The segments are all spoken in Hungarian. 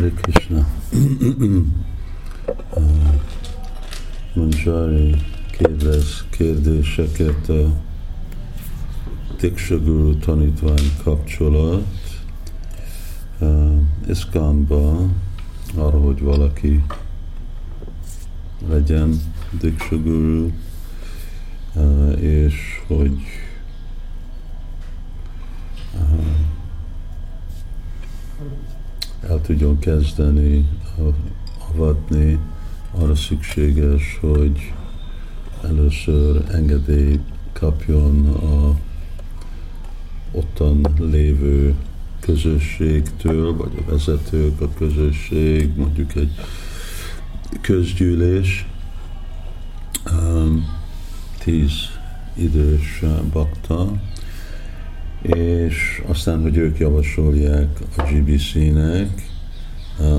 Hare Krishna. Manjari kérdez kérdéseket a Diksha Guru tanítvány kapcsolat uh, Iszkánba arra, hogy valaki legyen Diksha Guru, uh, és hogy uh, el tudjon kezdeni avatni, arra szükséges, hogy először engedélyt kapjon a ottan lévő közösségtől, vagy a vezetők, a közösség, mondjuk egy közgyűlés, tíz idős bakta, és aztán, hogy ők javasolják a GBC-nek,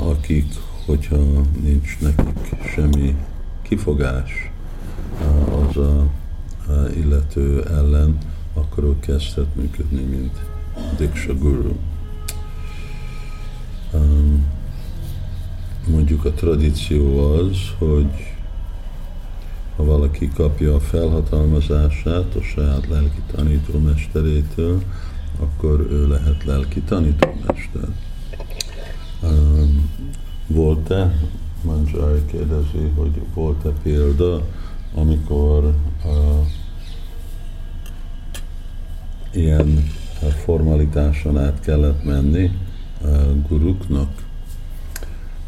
akik, hogyha nincs nekik semmi kifogás az a illető ellen, akkor ők kezdhet működni, mint Diksha Guru. Mondjuk a tradíció az, hogy ha valaki kapja a felhatalmazását a saját lelki tanítómesterétől, akkor ő lehet lelki tanítómester. Volt-e, Manjari kérdezi, hogy volt-e példa, amikor uh, ilyen formalitáson át kellett menni uh, guruknak.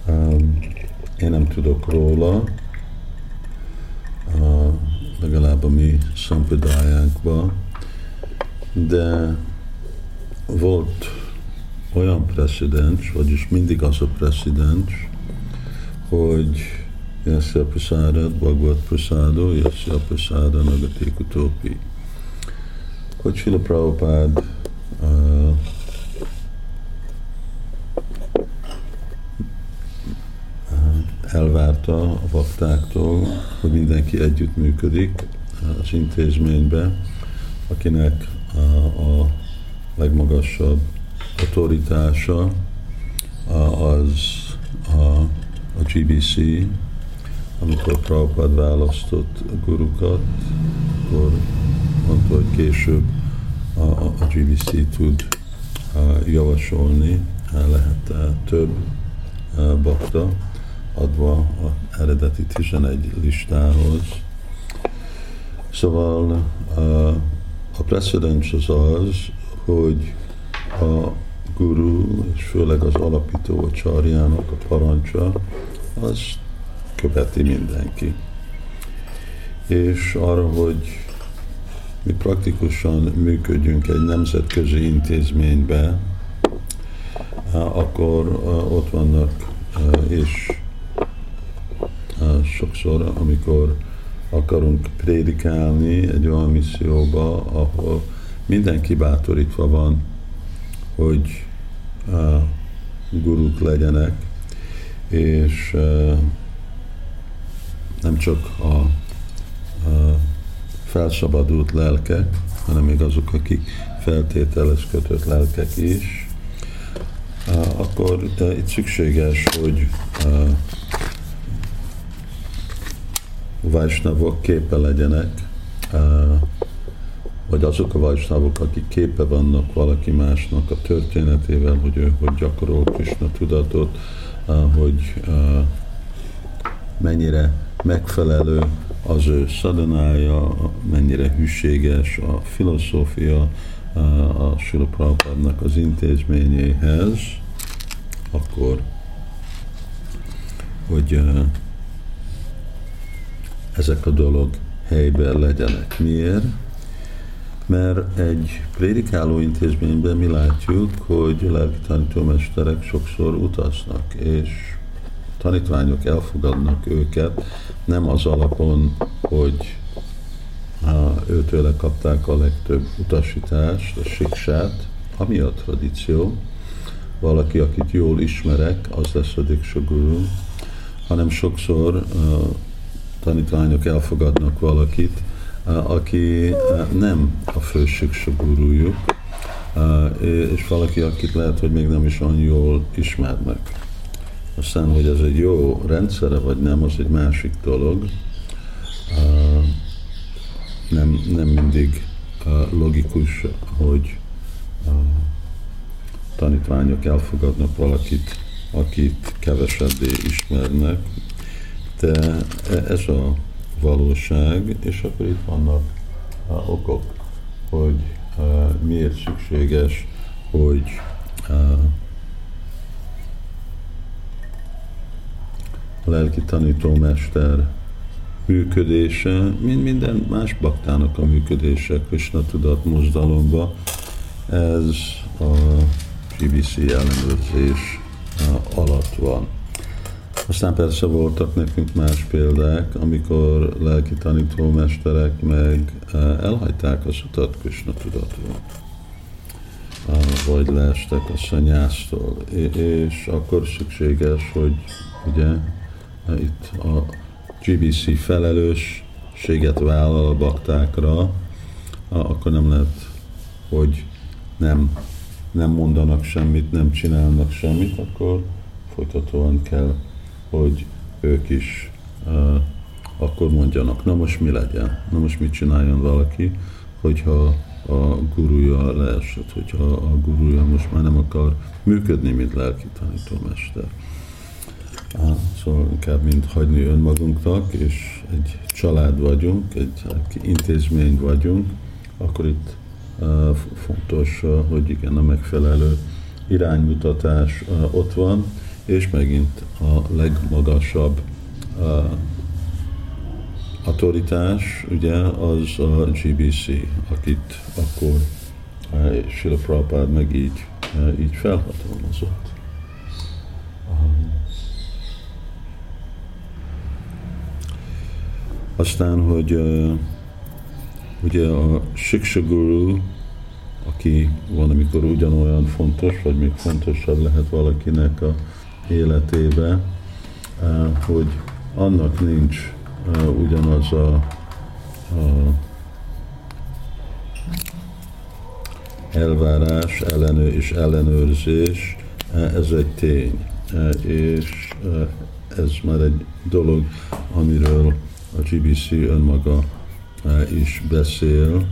Um, én nem tudok róla, uh, legalább a mi szampidájánkban, de volt olyan precedens, vagyis mindig az a precedens, hogy Yasya Prasadat, Bhagavad Prasado, Yasya Prasada Nagati Kutopi. Hogy Srila Prabhupád uh, elvárta a vaktáktól, hogy mindenki együttműködik az intézménybe, akinek a legmagasabb autoritása az a, a GBC, amikor Prabhupád választott gurukat, akkor mondta, hogy később a, a, GBC tud javasolni, lehet több bakta, adva az eredeti 11 listához. Szóval a precedens az az, hogy a guru, és főleg az alapító a csarjának a parancsa, az követi mindenki. És arra, hogy mi praktikusan működjünk egy nemzetközi intézménybe, akkor ott vannak, és sokszor, amikor akarunk prédikálni egy olyan misszióba, ahol mindenki bátorítva van, hogy guruk legyenek, és nem csak a, felszabadult lelkek, hanem még azok, akik feltételes kötött lelkek is, akkor itt szükséges, hogy Vajsnavok képe legyenek, vagy azok a vajsnavok, akik képe vannak valaki másnak a történetével, hogy ő hogy gyakorol Krishna tudatot, hogy mennyire megfelelő az ő szadanája, mennyire hűséges a filozófia a Sula az intézményéhez, akkor hogy ezek a dolog helyben legyenek. Miért? Mert egy prédikáló intézményben mi látjuk, hogy lelki tanítómesterek sokszor utaznak, és tanítványok elfogadnak őket, nem az alapon, hogy őtőle kapták a legtöbb utasítást, a siksát, ami a tradíció, valaki, akit jól ismerek, az lesz a Diksha hanem sokszor uh, tanítványok elfogadnak valakit, aki nem a fősük gurújuk, és valaki, akit lehet, hogy még nem is olyan jól ismernek. Aztán, hogy ez egy jó rendszere, vagy nem, az egy másik dolog. Nem, nem mindig logikus, hogy tanítványok elfogadnak valakit, akit kevesebbé ismernek, de ez a valóság, és akkor itt vannak okok, hogy miért szükséges, hogy a lelki tanítómester működése, mint minden más baktának a működése Krishna tudat mozdalomba, ez a GBC ellenőrzés alatt van. Aztán persze voltak nekünk más példák, amikor lelki tanítómesterek meg elhagyták az utat Krishna tudatról. Vagy leestek a szanyásztól, és akkor szükséges, hogy ugye itt a GBC felelősséget vállal a baktákra, akkor nem lehet, hogy nem, nem mondanak semmit, nem csinálnak semmit, akkor folytatóan kell, hogy ők is uh, akkor mondjanak, na most mi legyen, na most mit csináljon valaki, hogyha a gurúja leesett, hogyha a gurúja most már nem akar működni, mint lelki tanítómester. Szóval inkább, mint hagyni önmagunknak, és egy család vagyunk, egy intézmény vagyunk, akkor itt fontos, hogy igen, a megfelelő iránymutatás ott van, és megint a legmagasabb autoritás, ugye, az a GBC, akit akkor Sila Prabhupád meg így, így felhatalmazott. Aztán, hogy uh, ugye a Shiksha Guru, aki van, amikor ugyanolyan fontos, vagy még fontosabb lehet valakinek a életébe, uh, hogy annak nincs uh, ugyanaz a, a elvárás, ellenő és ellenőrzés, ez egy tény, és ez már egy dolog, amiről a GBC önmaga is beszél.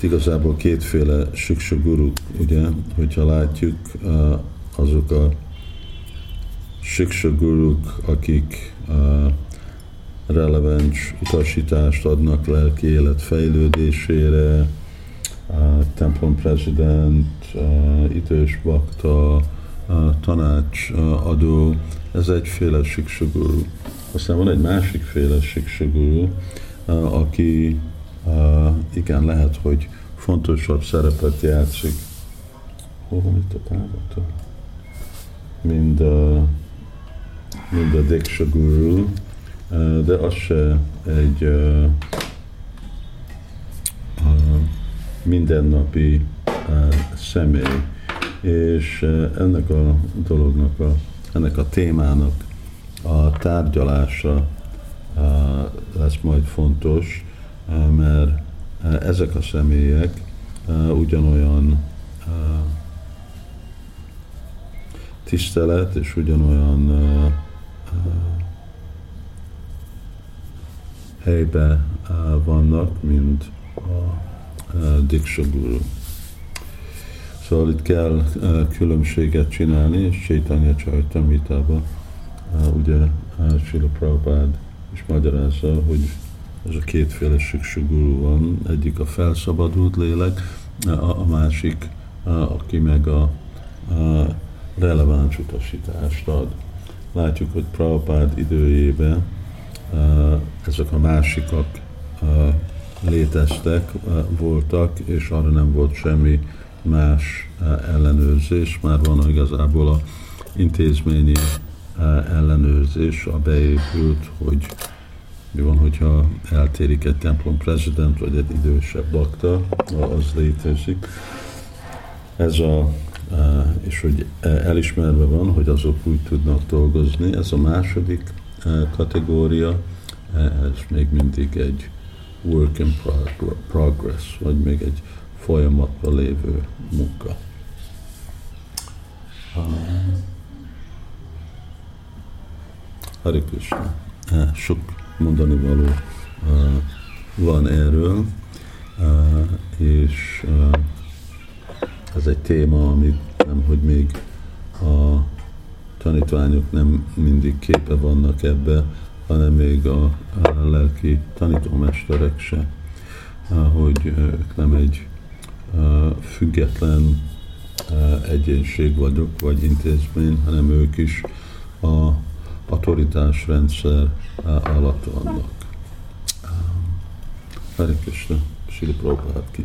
Itt igazából kétféle siksa guru, ugye, hogyha látjuk azok a siksa guruk, akik releváns utasítást adnak lelki élet fejlődésére, templom prezident, idős bakta, tanácsadó, ez egyféle siksuguru. Aztán van egy másik féle siksuguru, aki igen, lehet, hogy fontosabb szerepet játszik. Hol van itt a távata? Mind a, mind a Diksha Guru, de az se egy mindennapi személy. És ennek a dolognak a ennek a témának a tárgyalása lesz majd fontos, mert ezek a személyek ugyanolyan tisztelet és ugyanolyan helybe vannak, mint a Diksha Guru. Szóval itt kell különbséget csinálni, és Chaitanya Csajtamítában ugye Srila Prabhupád is magyarázza, hogy ez a kétféle guru van, egyik a felszabadult lélek, a másik, aki meg a, a releváns utasítást ad. Látjuk, hogy Prabhupád időjében ezek a másikak léteztek, voltak, és arra nem volt semmi más ellenőrzés, már van igazából a intézményi ellenőrzés, a beépült, hogy mi van, hogyha eltérik egy templom prezident, vagy egy idősebb bakta, az létezik. Ez a, és hogy elismerve van, hogy azok úgy tudnak dolgozni. Ez a második kategória, ez még mindig egy work in progress, vagy még egy folyamatban lévő munka. Hare Krishna. Sok mondani való van erről, és ez egy téma, amit nem, hogy még a tanítványok nem mindig képe vannak ebbe, hanem még a, lelki tanítómesterek se, hogy ők nem egy független egyénség vagyok, vagy intézmény, hanem ők is a autoritásrendszer alatt vannak. Hare Krishna, Sri Prabhupada ki